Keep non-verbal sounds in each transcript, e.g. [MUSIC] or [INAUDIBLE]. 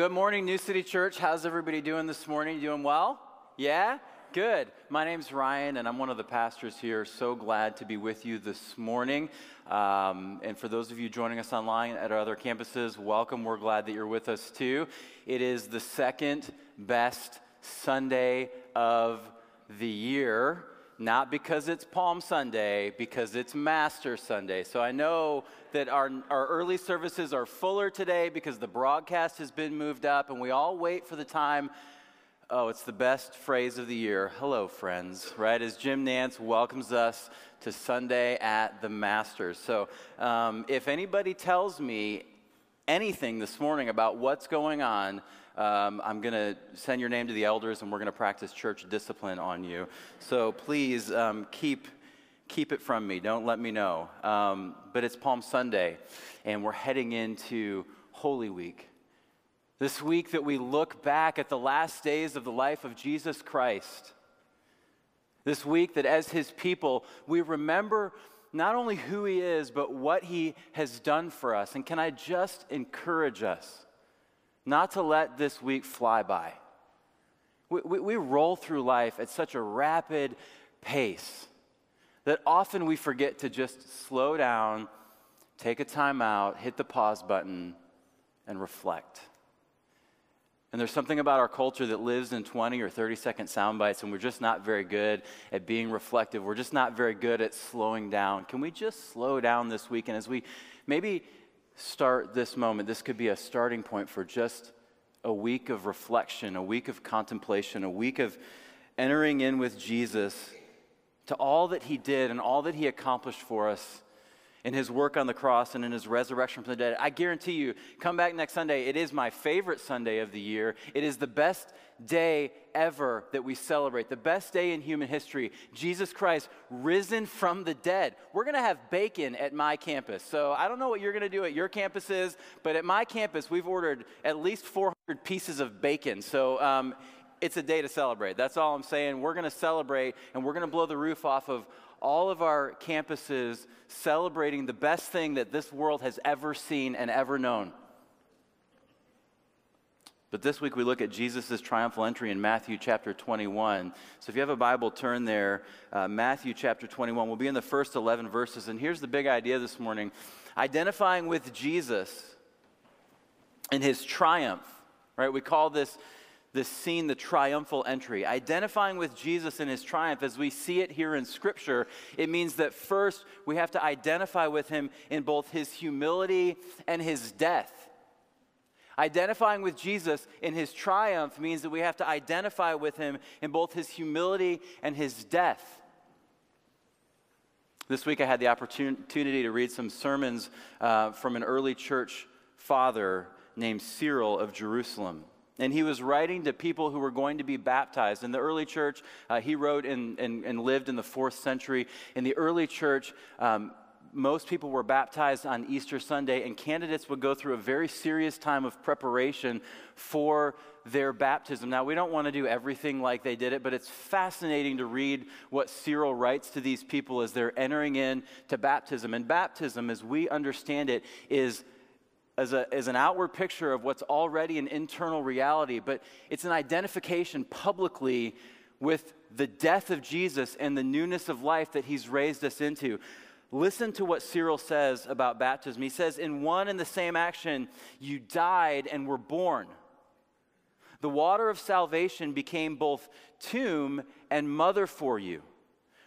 Good morning, New City Church. How's everybody doing this morning? Doing well? Yeah? Good. My name's Ryan, and I'm one of the pastors here. So glad to be with you this morning. Um, and for those of you joining us online at our other campuses, welcome. We're glad that you're with us too. It is the second best Sunday of the year not because it's Palm Sunday, because it's Master Sunday. So I know that our, our early services are fuller today because the broadcast has been moved up, and we all wait for the time. Oh, it's the best phrase of the year. Hello, friends, right? As Jim Nantz welcomes us to Sunday at the Masters. So um, if anybody tells me anything this morning about what's going on, um, I'm going to send your name to the elders and we're going to practice church discipline on you. So please um, keep, keep it from me. Don't let me know. Um, but it's Palm Sunday and we're heading into Holy Week. This week that we look back at the last days of the life of Jesus Christ. This week that as his people, we remember not only who he is, but what he has done for us. And can I just encourage us? Not to let this week fly by. We, we, we, roll through life at such a rapid pace that often we forget to just slow down, take a time out, hit the pause button, and reflect. And there's something about our culture that lives in 20 or 30 second sound bites, and we're just not very good at being reflective. We're just not very good at slowing down. Can we just slow down this week? And as we maybe start this moment, this could be a starting point for just a week of reflection, a week of contemplation, a week of entering in with Jesus to all that he did and all that he accomplished for us in his work on the cross and in his resurrection from the dead. I guarantee you, come back next Sunday. It is my favorite Sunday of the year. It is the best day ever that we celebrate, the best day in human history. Jesus Christ risen from the dead. We're going to have bacon at my campus. So I don't know what you're going to do at your campuses, but at my campus, we've ordered at least 400 pieces of bacon. So, um, it's a day to celebrate. That's all I'm saying. We're going to celebrate and we're going to blow the roof off of all of our campuses celebrating the best thing that this world has ever seen and ever known. But this week we look at Jesus' triumphal entry in Matthew chapter 21. So if you have a Bible, turn there. Uh, Matthew chapter 21. We'll be in the first 11 verses. And here's the big idea this morning identifying with Jesus in his triumph, right? We call this this scene, the triumphal entry. Identifying with Jesus in his triumph, as we see it here in Scripture, it means that first we have to identify with him in both his humility and his death. Identifying with Jesus in his triumph means that we have to identify with him in both his humility and his death. This week I had the opportunity to read some sermons uh, from an early church father named Cyril of Jerusalem. And he was writing to people who were going to be baptized. In the early church, uh, he wrote and, lived in the fourth century. In the early church, um, most people were baptized on Easter Sunday, and candidates would go through a very serious time of preparation for their baptism. Now, we don't want to do everything like they did it, but it's fascinating to read what Cyril writes to these people as they're entering into baptism. And baptism, as we understand it, is as, a, as an outward picture of what's already an internal reality, but it's an identification publicly with the death of Jesus and the newness of life that he's raised us into. Listen to what Cyril says about baptism. He says, In one and the same action, you died and were born. The water of salvation became both tomb and mother for you.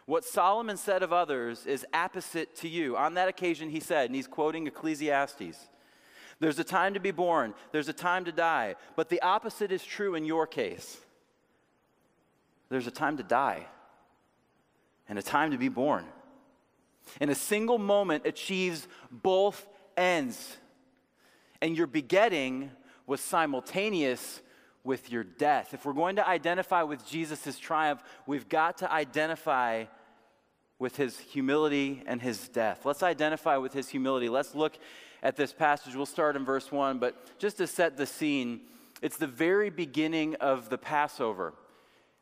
What Solomon said of others is apposite to you. On that occasion, he said, and he's quoting Ecclesiastes there's a time to be born, there's a time to die. But the opposite is true in your case. There's a time to die and a time to be born. And a single moment achieves both ends. And your begetting was simultaneous with your death. If we're going to identify with Jesus' triumph, we've got to identify with his humility and his death. Let's identify with his humility. Let's look at this passage. We'll start in verse 1, but just to set the scene, it's the very beginning of the Passover.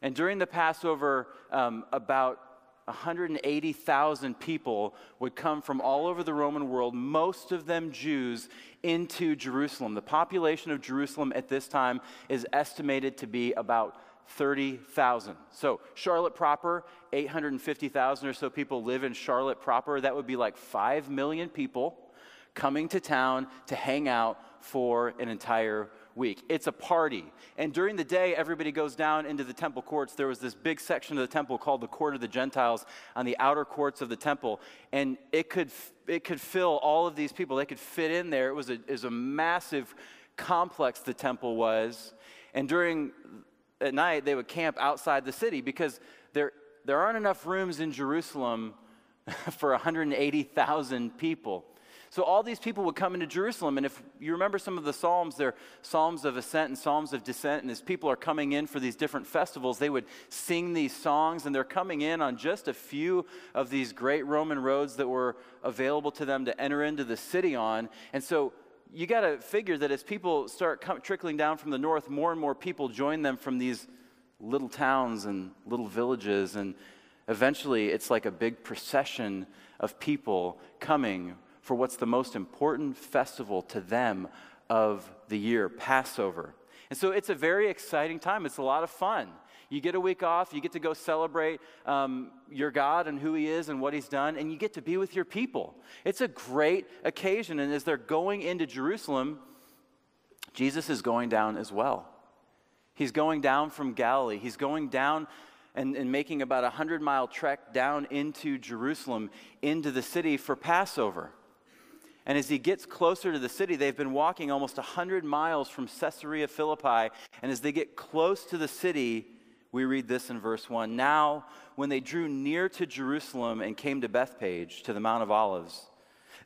And during the Passover, um, about 180,000 people would come from all over the Roman world, most of them Jews, into Jerusalem. The population of Jerusalem at this time is estimated to be about 30,000. So, Charlotte proper, 850,000 or so people live in Charlotte proper. That would be like 5 million people coming to town to hang out for an entire week. It's a party. And during the day, everybody goes down into the temple courts. There was this big section of the temple called the Court of the Gentiles on the outer courts of the temple. And it could, it could fill all of these people. They could fit in there. It was a, it was a massive complex, the temple was. And during at night, they would camp outside the city because there, there aren't enough rooms in Jerusalem [LAUGHS] for 180,000 people. So all these people would come into Jerusalem, and if you remember some of the Psalms, they're Psalms of ascent and Psalms of descent, and as people are coming in for these different festivals, they would sing these songs, and they're coming in on just a few of these great Roman roads that were available to them to enter into the city on. And so you got to figure that as people start come, trickling down from the north, more and more people join them from these little towns and little villages, and eventually it's like a big procession of people coming for what's the most important festival to them of the year, Passover. And so it's a very exciting time. It's a lot of fun. You get a week off, you get to go celebrate um, your God and who He is and what He's done, and you get to be with your people. It's a great occasion. And as they're going into Jerusalem, Jesus is going down as well. He's going down from Galilee. He's going down and, and making about a 100 mile trek down into Jerusalem, into the city for Passover. And as he gets closer to the city, they've been walking almost 100 miles from Caesarea Philippi. And as they get close to the city, we read this in verse 1 Now, when they drew near to Jerusalem and came to Bethphage, to the Mount of Olives,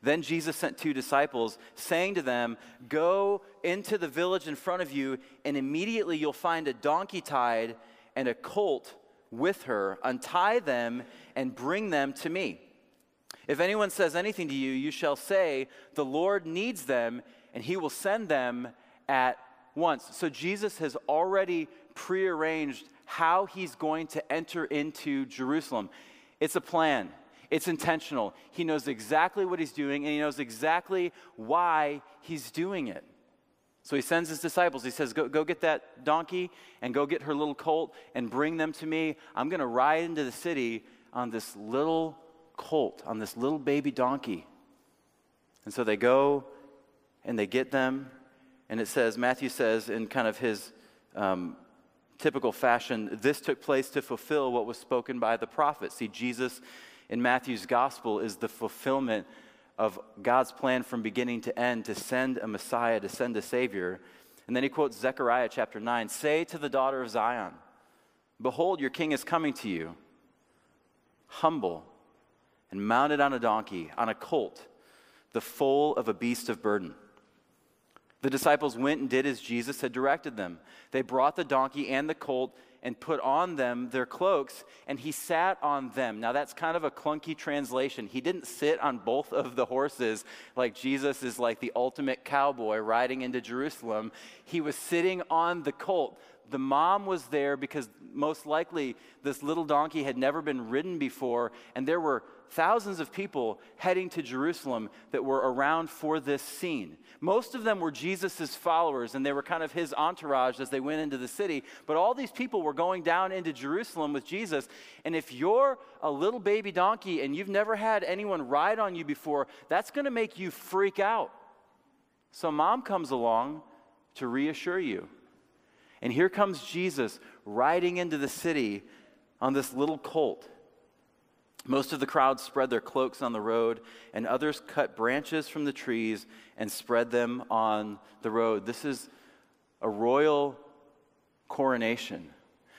then Jesus sent two disciples, saying to them, Go into the village in front of you, and immediately you'll find a donkey tied and a colt with her. Untie them and bring them to me. If anyone says anything to you, you shall say, The Lord needs them, and he will send them at once. So Jesus has already prearranged how he's going to enter into Jerusalem. It's a plan, it's intentional. He knows exactly what he's doing, and he knows exactly why he's doing it. So he sends his disciples. He says, Go, go get that donkey and go get her little colt and bring them to me. I'm going to ride into the city on this little colt, on this little baby donkey. And so they go and they get them. And it says, Matthew says, in kind of his um, typical fashion, this took place to fulfill what was spoken by the prophet. See, Jesus in Matthew's gospel is the fulfillment of God's plan from beginning to end to send a Messiah, to send a Savior. And then he quotes Zechariah chapter 9 Say to the daughter of Zion, Behold, your king is coming to you, humble and mounted on a donkey, on a colt, the foal of a beast of burden. The disciples went and did as Jesus had directed them. They brought the donkey and the colt and put on them their cloaks, and he sat on them. Now, that's kind of a clunky translation. He didn't sit on both of the horses like Jesus is like the ultimate cowboy riding into Jerusalem. He was sitting on the colt. The mom was there because most likely this little donkey had never been ridden before, and there were thousands of people heading to Jerusalem that were around for this scene. Most of them were Jesus' followers, and they were kind of his entourage as they went into the city. But all these people were going down into Jerusalem with Jesus. And if you're a little baby donkey and you've never had anyone ride on you before, that's going to make you freak out. So mom comes along to reassure you. And here comes Jesus riding into the city on this little colt. Most of the crowd spread their cloaks on the road, and others cut branches from the trees and spread them on the road. This is a royal coronation.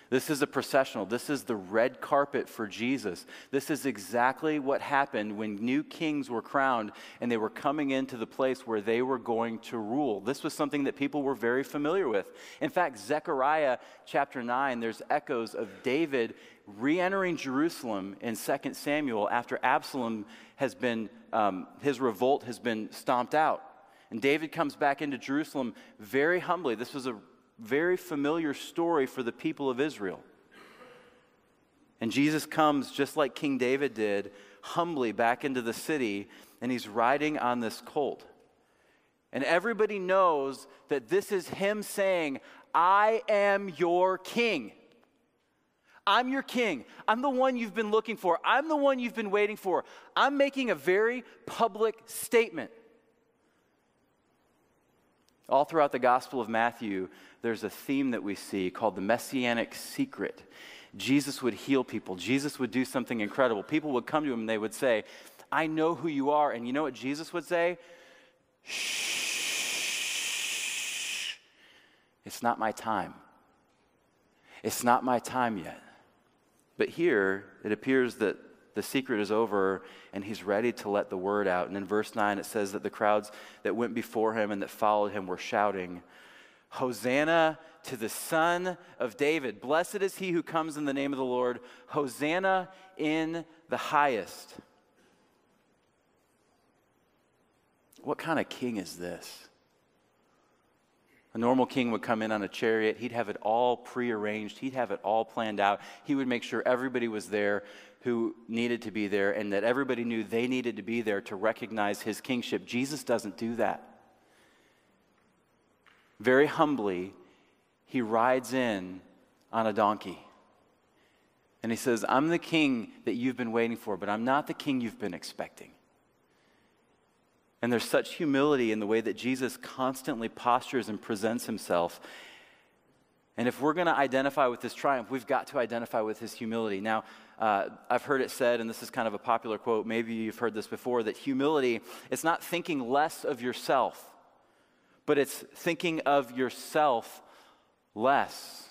This is a processional. This is the red carpet for Jesus. This is exactly what happened when new kings were crowned and they were coming into the place where they were going to rule. This was something that people were very familiar with. In fact, Zechariah chapter 9, there's echoes of David re entering Jerusalem in 2 Samuel after Absalom has been, um, his revolt has been stomped out. And David comes back into Jerusalem very humbly. This was a very familiar story for the people of Israel. And Jesus comes just like King David did, humbly back into the city, and he's riding on this colt. And everybody knows that this is him saying, I am your king. I'm your king. I'm the one you've been looking for. I'm the one you've been waiting for. I'm making a very public statement. All throughout the Gospel of Matthew, there's a theme that we see called the Messianic secret. Jesus would heal people, Jesus would do something incredible. People would come to him and they would say, I know who you are. And you know what Jesus would say? Shh. It's not my time. It's not my time yet. But here, it appears that the secret is over and he's ready to let the word out. And in verse 9, it says that the crowds that went before him and that followed him were shouting, Hosanna to the Son of David. Blessed is he who comes in the name of the Lord. Hosanna in the highest. What kind of king is this? A normal king would come in on a chariot. He'd have it all prearranged. He'd have it all planned out. He would make sure everybody was there who needed to be there and that everybody knew they needed to be there to recognize his kingship. Jesus doesn't do that. Very humbly, he rides in on a donkey. And he says, I'm the king that you've been waiting for, but I'm not the king you've been expecting. And there's such humility in the way that Jesus constantly postures and presents himself. And if we're going to identify with his triumph, we've got to identify with his humility. Now, uh, I've heard it said, and this is kind of a popular quote, maybe you've heard this before, that humility is not thinking less of yourself, but it's thinking of yourself less.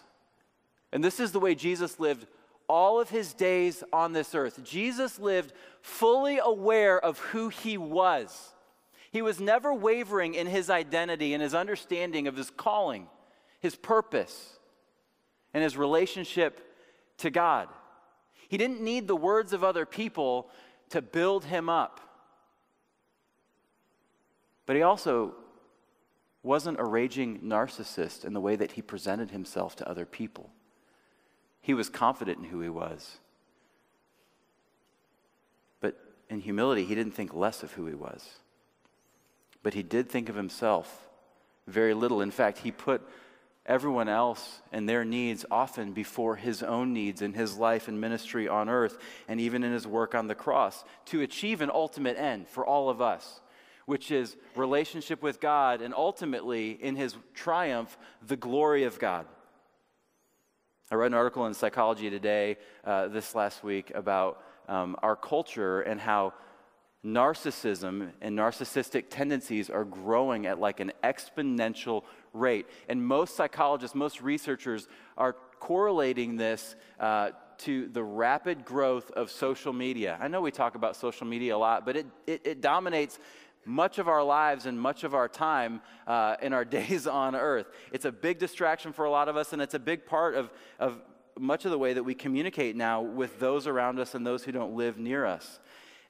And this is the way Jesus lived all of his days on this earth. Jesus lived fully aware of who he was. He was never wavering in his identity and his understanding of his calling, his purpose, and his relationship to God. He didn't need the words of other people to build him up. But he also wasn't a raging narcissist in the way that he presented himself to other people. He was confident in who he was. But in humility, he didn't think less of who he was. But he did think of himself very little. In fact, he put everyone else and their needs often before his own needs in his life and ministry on earth and even in his work on the cross to achieve an ultimate end for all of us, which is relationship with God and ultimately, in his triumph, the glory of God. I read an article in Psychology Today uh, this last week about um, our culture and how narcissism and narcissistic tendencies are growing at like an exponential rate. And most psychologists, most researchers are correlating this uh, to the rapid growth of social media. I know we talk about social media a lot, but it, it, it dominates much of our lives and much of our time uh, in our [LAUGHS] days on earth. It's a big distraction for a lot of us, and it's a big part of, of much of the way that we communicate now with those around us and those who don't live near us.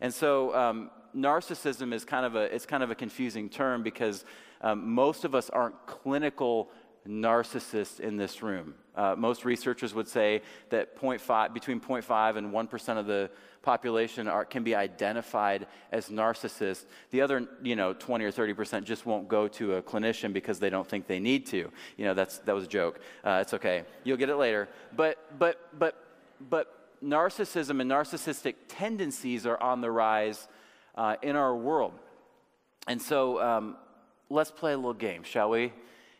And so um, narcissism is kind of a, it's kind of a confusing term because um, most of us aren't clinical narcissists in this room. Uh, most researchers would say that 0.5, between 0.5 and 1% of the population are, can be identified as narcissists. The other, you know, 20 or 30% just won't go to a clinician because they don't think they need to. You know, that's, that was a joke. Uh, it's okay. You'll get it later. But, but, but, but narcissism and narcissistic tendencies are on the rise uh, in our world. And so um, let's play a little game, shall we?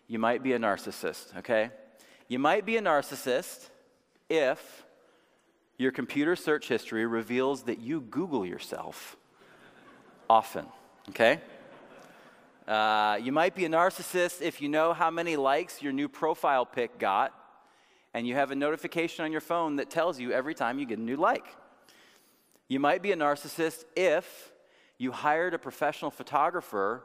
You might be a narcissist, okay? You might be a narcissist if your computer search history reveals that you Google yourself often, okay? Uh, you might be a narcissist if you know how many likes your new profile pic got and you have a notification on your phone that tells you every time you get a new like. You might be a narcissist if you hired a professional photographer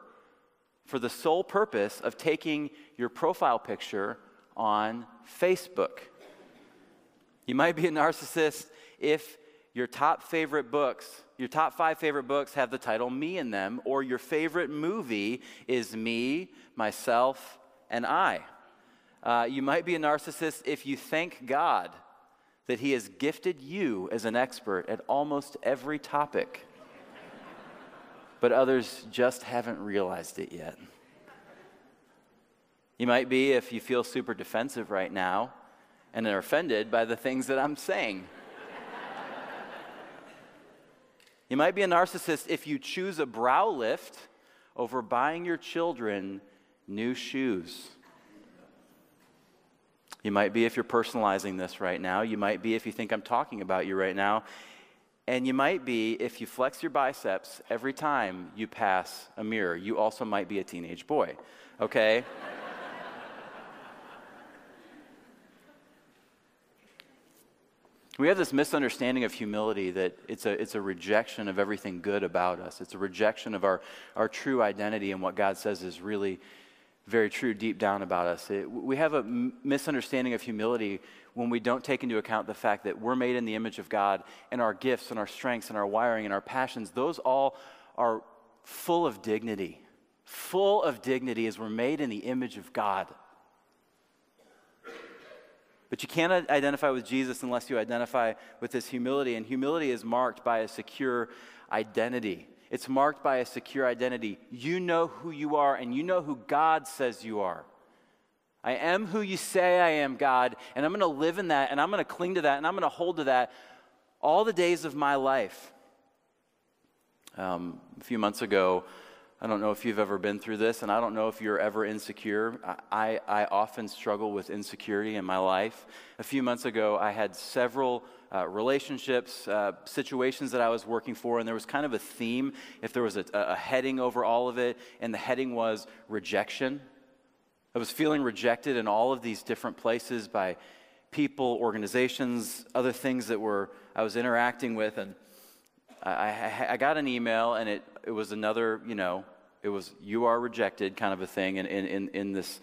for the sole purpose of taking your profile picture on Facebook. You might be a narcissist if your top favorite books, your top five favorite books have the title Me in them, or your favorite movie is Me, Myself, and I. Uh, you might be a narcissist if you thank God that He has gifted you as an expert at almost every topic, but others just haven't realized it yet. You might be if you feel super defensive right now and are offended by the things that I'm saying. you might be a narcissist if you choose a brow lift over buying your children new shoes. You might be if you're personalizing this right now. You might be if you think I'm talking about you right now. And you might be if you flex your biceps every time you pass a mirror. You also might be a teenage boy, okay? we have this misunderstanding of humility that it's a, it's a rejection of everything good about us. It's a rejection of our, our true identity and what God says is really very true deep down about us. It, we have a misunderstanding of humility when we don't take into account the fact that we're made in the image of God and our gifts and our strengths and our wiring and our passions, those all are full of dignity. Full of dignity as we're made in the image of God. But you can't identify with Jesus unless you identify with his humility. And humility is marked by a secure identity. It's marked by a secure identity. You know who you are, and you know who God says you are. I am who you say I am, God, and I'm going to live in that, and I'm going to cling to that, and I'm going to hold to that all the days of my life. Um, a few months ago, I don't know if you've ever been through this, and I don't know if you're ever insecure. I, I often struggle with insecurity in my life. A few months ago, I had several uh, relationships, uh, situations that I was working for, and there was kind of a theme, if there was a, a heading over all of it, and the heading was rejection. I was feeling rejected in all of these different places by people, organizations, other things that were I was interacting with, and I, I, I got an email, and it it was another, you know, it was you are rejected kind of a thing, in in in, in this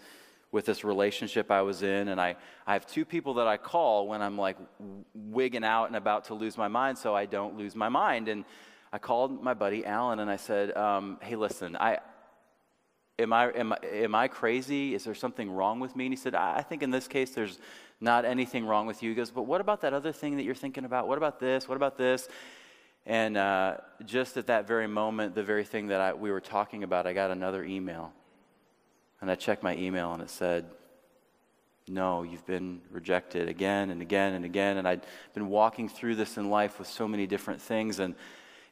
with this relationship I was in. And I, I have two people that I call when I'm like wigging out and about to lose my mind so I don't lose my mind. And I called my buddy Alan and I said, um, Hey, listen, I, am, I, am, I, am I crazy? Is there something wrong with me? And he said, I, I think in this case there's not anything wrong with you. He goes, But what about that other thing that you're thinking about? What about this? What about this? And uh, just at that very moment, the very thing that I, we were talking about, I got another email. And I checked my email and it said, No, you've been rejected again and again and again. And I'd been walking through this in life with so many different things. And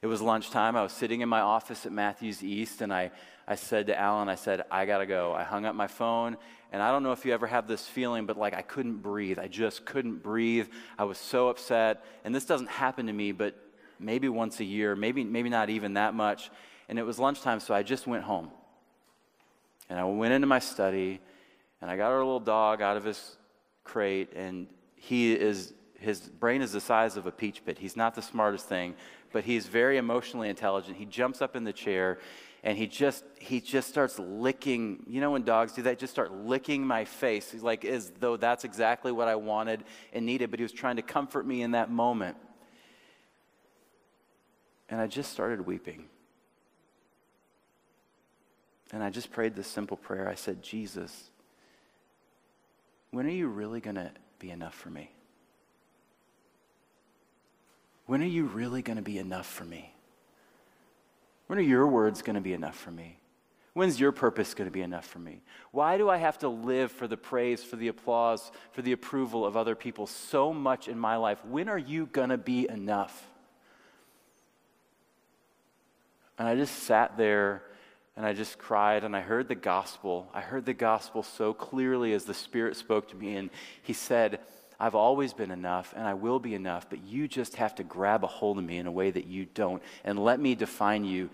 it was lunchtime. I was sitting in my office at Matthews East and I, I said to Alan, I said, I gotta go. I hung up my phone. And I don't know if you ever have this feeling, but like I couldn't breathe. I just couldn't breathe. I was so upset. And this doesn't happen to me, but maybe once a year, maybe, maybe not even that much. And it was lunchtime, so I just went home. And I went into my study and I got our little dog out of his crate, and he is, his brain is the size of a peach pit. He's not the smartest thing, but he's very emotionally intelligent. He jumps up in the chair and he just he just starts licking you know when dogs do that just start licking my face he's like as though that's exactly what i wanted and needed but he was trying to comfort me in that moment and i just started weeping and I just prayed this simple prayer. I said, Jesus, when are you really going to be enough for me? When are you really going to be enough for me? When are your words going to be enough for me? When's your purpose going to be enough for me? Why do I have to live for the praise, for the applause, for the approval of other people so much in my life? When are you going to be enough? And I just sat there and I just cried and I heard the gospel. I heard the gospel so clearly as the Spirit spoke to me. And He said, I've always been enough and I will be enough, but you just have to grab a hold of me in a way that you don't. And let me define you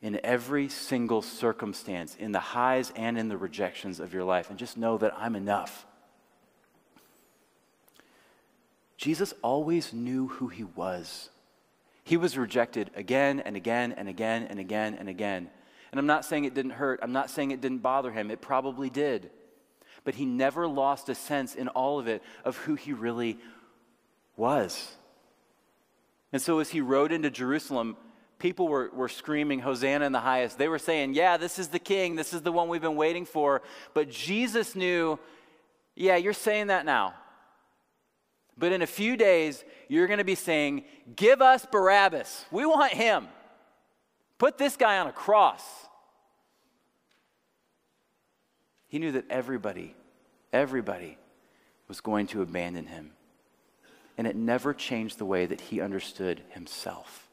in every single circumstance, in the highs and in the rejections of your life. And just know that I'm enough. Jesus always knew who he was. He was rejected again and again and again and again and again. And I'm not saying it didn't hurt, I'm not saying it didn't bother him. It probably did. But he never lost a sense in all of it of who he really was. And so as he rode into Jerusalem, people were, were screaming, Hosanna in the highest. They were saying, Yeah, this is the king. This is the one we've been waiting for. But Jesus knew, Yeah, you're saying that now. But in a few days, you're going to be saying, Give us Barabbas. We want him. Put this guy on a cross. He knew that everybody, everybody was going to abandon him. And it never changed the way that he understood himself.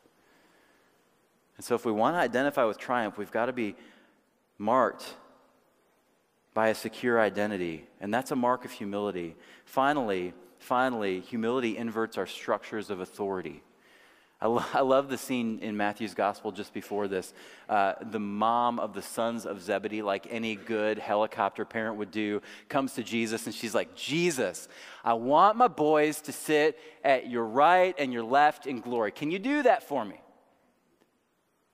And so, if we want to identify with triumph, we've got to be marked by a secure identity. And that's a mark of humility. Finally, finally, humility inverts our structures of authority. I, lo- I love the scene in Matthew's gospel just before this. Uh, the mom of the sons of Zebedee, like any good helicopter parent would do, comes to Jesus and she's like, Jesus, I want my boys to sit at your right and your left in glory. Can you do that for me?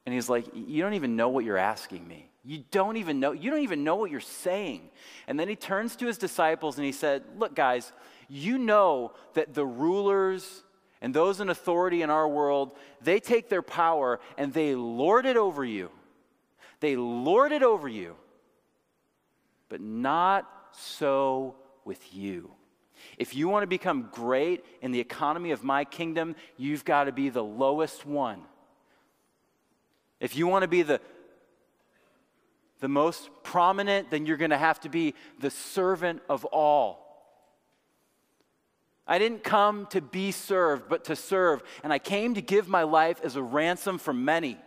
And he's like, You don't even know what you're asking me. You don't even know, you don't even know what you're saying. And then he turns to his disciples and he said, Look, guys, you know that the rulers and those in authority in our world, they take their power and they lord it over you. They lord it over you. But not so with you. If you want to become great in the economy of my kingdom, you've got to be the lowest one. If you want to be the, the most prominent, then you're going to have to be the servant of all. I didn't come to be served, but to serve, and I came to give my life as a ransom for many.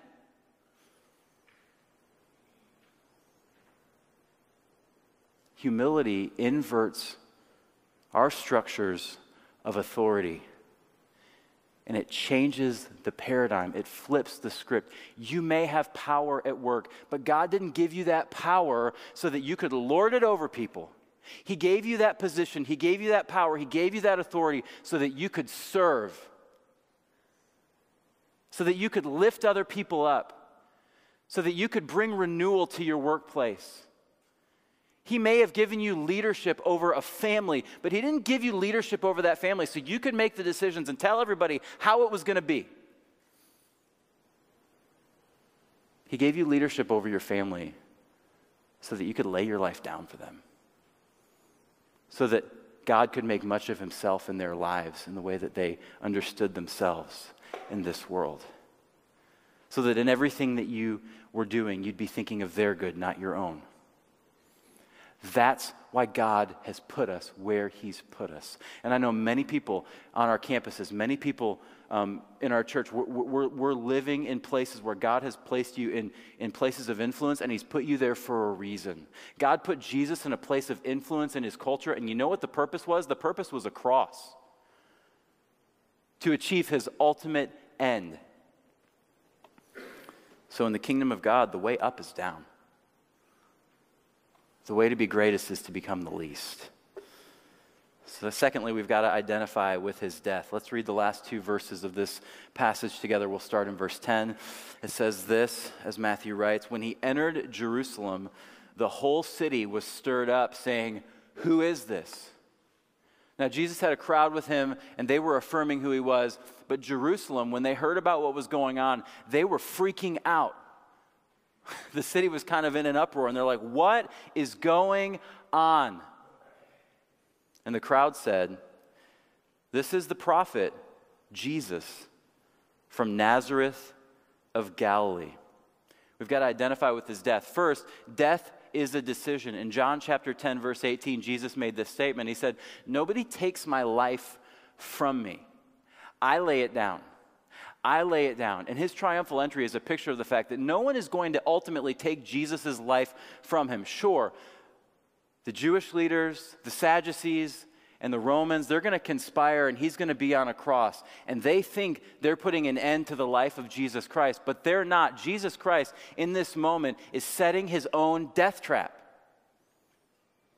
Humility inverts our structures of authority and it changes the paradigm. It flips the script. You may have power at work, but God didn't give you that power so that you could lord it over people. He gave you that position, He gave you that power, He gave you that authority so that you could serve, so that you could lift other people up, so that you could bring renewal to your workplace. He may have given you leadership over a family, but He didn't give you leadership over that family so you could make the decisions and tell everybody how it was going to be. He gave you leadership over your family so that you could lay your life down for them, so that God could make much of Himself in their lives in the way that they understood themselves in this world. So that in everything that you were doing, you'd be thinking of their good, not your own. That's why God has put us where He's put us. And I know many people on our campuses, many people um, in our church, we're, we're, we're, living in places where God has placed you in, in places of influence, and He's put you there for a reason. God put Jesus in a place of influence in His culture, and you know what the purpose was? The purpose was a cross to achieve His ultimate end. So in the kingdom of God, the way up is down. The way to be greatest is to become the least. So, secondly, we've got to identify with his death. Let's read the last two verses of this passage together. We'll start in verse 10. It says this, as Matthew writes When he entered Jerusalem, the whole city was stirred up, saying, Who is this? Now, Jesus had a crowd with him, and they were affirming who he was. But Jerusalem, when they heard about what was going on, they were freaking out. [LAUGHS] the city was kind of in an uproar, and they're like, What is going on? And the crowd said, This is the prophet Jesus from Nazareth of Galilee. We've got to identify with his death. First, death is a decision. In John chapter 10, verse 18, Jesus made this statement. He said, Nobody takes my life from me, I lay it down. I lay it down. And his triumphal entry is a picture of the fact that no one is going to ultimately take Jesus' life from him. Sure, the Jewish leaders, the Sadducees, and the Romans, they're going to conspire and he's going to be on a cross. And they think they're putting an end to the life of Jesus Christ, but they're not. Jesus Christ, in this moment, is setting his own death trap.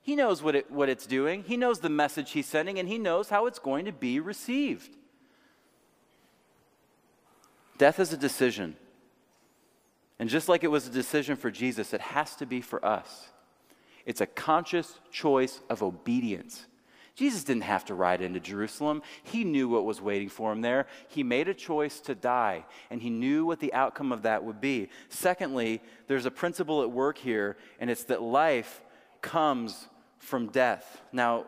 He knows what, it, what it's doing, he knows the message he's sending, and he knows how it's going to be received. Death is a decision. And just like it was a decision for Jesus, it has to be for us. It's a conscious choice of obedience. Jesus didn't have to ride into Jerusalem. He knew what was waiting for him there. He made a choice to die, and he knew what the outcome of that would be. Secondly, there's a principle at work here, and it's that life comes from death. Now,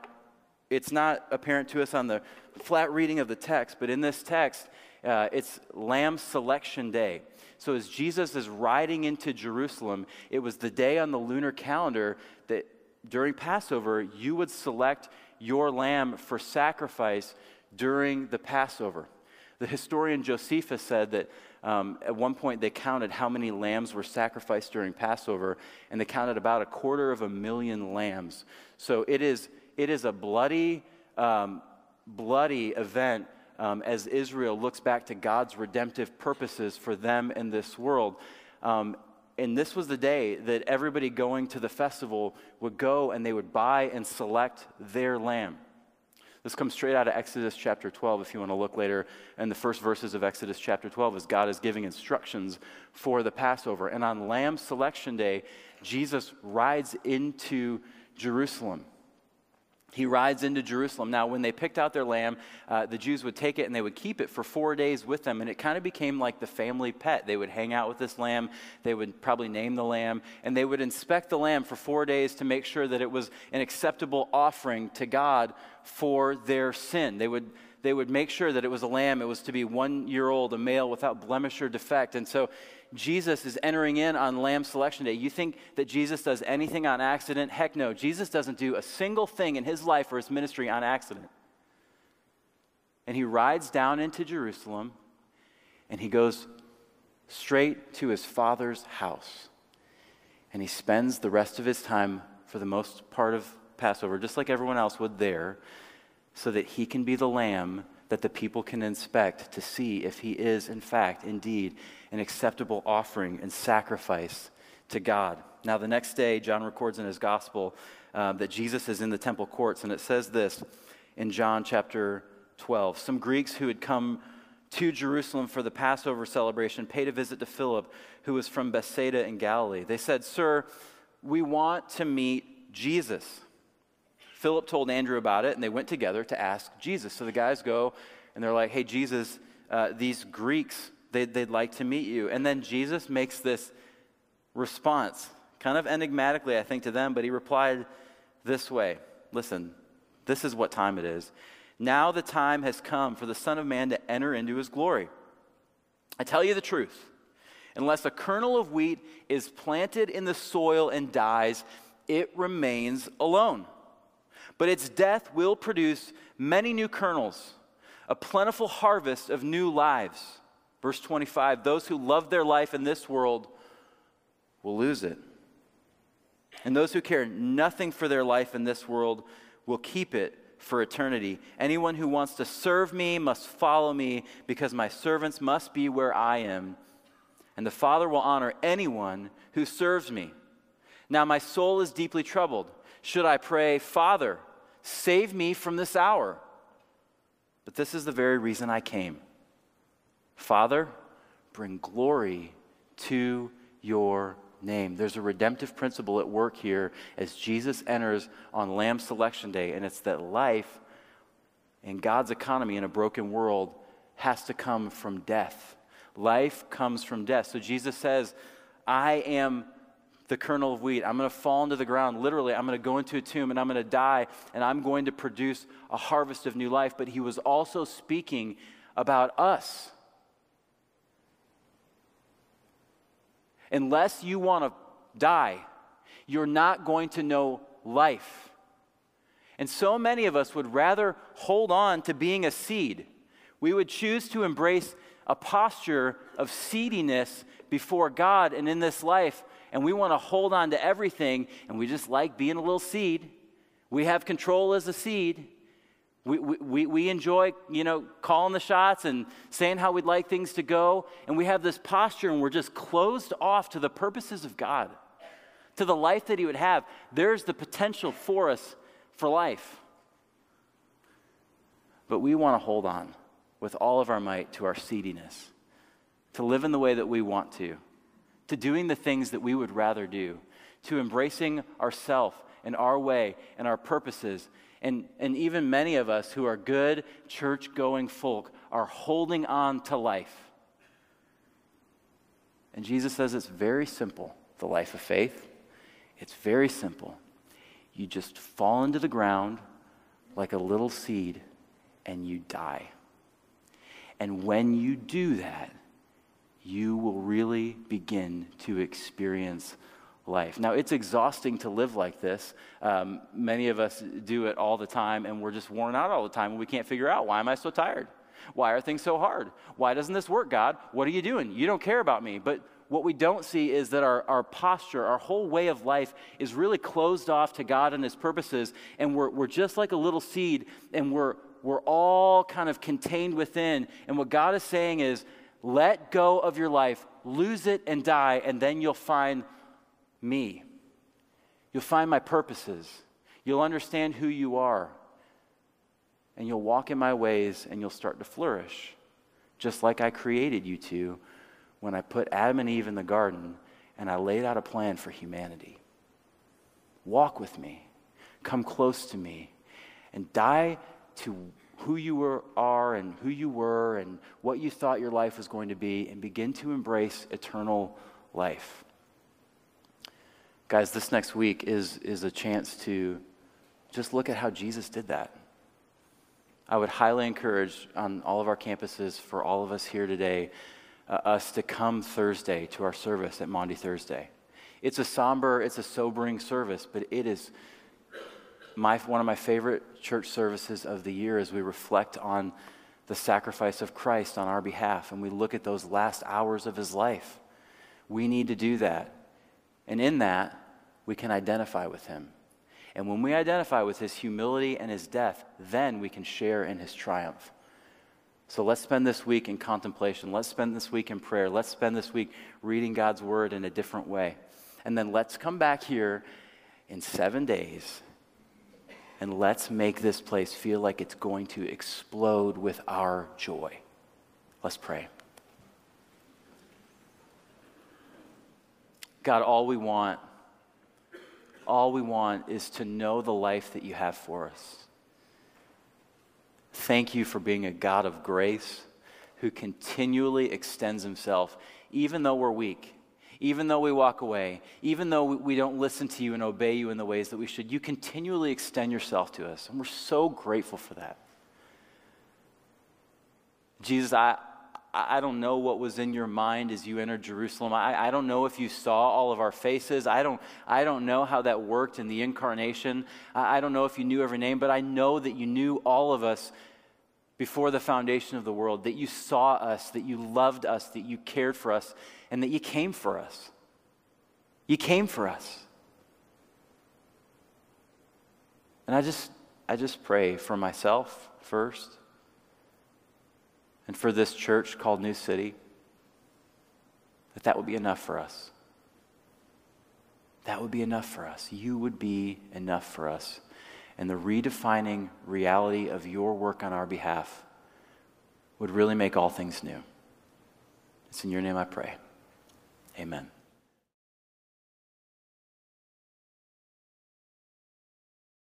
it's not apparent to us on the flat reading of the text, but in this text, uh, it's Lamb Selection Day. So as Jesus is riding into Jerusalem, it was the day on the lunar calendar that during Passover, you would select your lamb for sacrifice during the Passover. The historian Josephus said that um, at one point they counted how many lambs were sacrificed during Passover, and they counted about a quarter of a million lambs. So it is, it is a bloody, um, bloody event um, as Israel looks back to God's redemptive purposes for them in this world. Um, and this was the day that everybody going to the festival would go and they would buy and select their lamb. This comes straight out of Exodus chapter 12, if you want to look later. And the first verses of Exodus chapter 12 is God is giving instructions for the Passover. And on Lamb Selection Day, Jesus rides into Jerusalem he rides into Jerusalem. Now, when they picked out their lamb, uh, the Jews would take it and they would keep it for four days with them, and it kind of became like the family pet. They would hang out with this lamb, they would probably name the lamb, and they would inspect the lamb for four days to make sure that it was an acceptable offering to God for their sin. They would they would make sure that it was a lamb. It was to be one year old, a male without blemish or defect. And so Jesus is entering in on Lamb Selection Day. You think that Jesus does anything on accident? Heck no. Jesus doesn't do a single thing in his life or his ministry on accident. And he rides down into Jerusalem and he goes straight to his father's house. And he spends the rest of his time, for the most part of Passover, just like everyone else would there, so that he can be the lamb that the people can inspect to see if he is, in fact, indeed, an acceptable offering and sacrifice to God. Now, the next day, John records in his gospel uh, that Jesus is in the temple courts, and it says this in John chapter 12. Some Greeks who had come to Jerusalem for the Passover celebration paid a visit to Philip, who was from Bethsaida in Galilee. They said, Sir, we want to meet Jesus. Philip told Andrew about it, and they went together to ask Jesus. So the guys go, and they're like, Hey, Jesus, uh, these Greeks they'd, they'd like to meet you. And then Jesus makes this response, kind of enigmatically, I think, to them, but he replied this way Listen, this is what time it is. Now the time has come for the Son of Man to enter into his glory. I tell you the truth. Unless a kernel of wheat is planted in the soil and dies, it remains alone. But its death will produce many new kernels, a plentiful harvest of new lives. Verse 25 Those who love their life in this world will lose it. And those who care nothing for their life in this world will keep it for eternity. Anyone who wants to serve me must follow me, because my servants must be where I am. And the Father will honor anyone who serves me. Now my soul is deeply troubled. Should I pray, Father, save me from this hour? But this is the very reason I came Father, bring glory to your name. There's a redemptive principle at work here as Jesus enters on Lamb Selection Day, and it's that life in God's economy in a broken world has to come from death. Life comes from death. So Jesus says, I am the kernel of wheat. I'm going to fall into the ground. Literally, I'm going to go into a tomb and I'm going to die and I'm going to produce a harvest of new life. But he was also speaking about us. Unless you want to die, you're not going to know life. And so many of us would rather hold on to being a seed. We would choose to embrace a posture of seediness before God and in this life, and we want to hold on to everything, and we just like being a little seed. We have control as a seed. We, we, we enjoy, you know, calling the shots and saying how we'd like things to go. And we have this posture and we're just closed off to the purposes of God, to the life that He would have. There's the potential for us for life. But we want to hold on with all of our might to our seediness, to live in the way that we want to, to doing the things that we would rather do, to embracing ourself and our way and our purposes and, and even many of us who are good church going folk are holding on to life. And Jesus says it's very simple, the life of faith. It's very simple. You just fall into the ground, like a little seed and you die. And when you do that, you will really begin to experience life. Now, it's exhausting to live like this. Um, many of us do it all the time, and we're just worn out all the time, and we can't figure out why am I so tired? Why are things so hard? Why doesn't this work, God? What are you doing? You don't care about me. But what we don't see is that our, our posture, our whole way of life is really closed off to God and His purposes. And we're, we're just like a little seed, and we're, we're all kind of contained within. And what God is saying is, let go of your life, lose it and die, and then you'll find me. You'll find my purposes. You'll understand who you are. And you'll walk in my ways and you'll start to flourish, just like I created you to when I put Adam and Eve in the garden and I laid out a plan for humanity. Walk with me, come close to me, and die to who you were, are and who you were and what you thought your life was going to be, and begin to embrace eternal life. Guys, this next week is, is a chance to just look at how Jesus did that. I would highly encourage on all of our campuses for all of us here today uh, us to come Thursday to our service at Maundy Thursday. It's a somber, it's a sobering service, but it is my, one of my favorite church services of the year as we reflect on the sacrifice of Christ on our behalf and we look at those last hours of his life. We need to do that. And in that, we can identify with him. And when we identify with his humility and his death, then we can share in his triumph. So let's spend this week in contemplation. Let's spend this week in prayer. Let's spend this week reading God's word in a different way. And then let's come back here in seven days and let's make this place feel like it's going to explode with our joy. Let's pray. God, all we want, all we want is to know the life that you have for us. Thank you for being a God of grace who continually extends himself, even though we're weak, even though we walk away, even though we don't listen to you and obey you in the ways that we should. You continually extend yourself to us, and we're so grateful for that. Jesus, I, I don't know what was in your mind as you entered Jerusalem. I, I don't know if you saw all of our faces. I don't, I don't know how that worked in the incarnation. I, I don't know if you knew every name, but I know that you knew all of us before the foundation of the world, that you saw us, that you loved us, that you cared for us, and that you came for us. You came for us. And I just, I just pray for myself first and for this church called New City, that that would be enough for us. That would be enough for us. You would be enough for us. And the redefining reality of your work on our behalf would really make all things new. It's in your name I pray. Amen.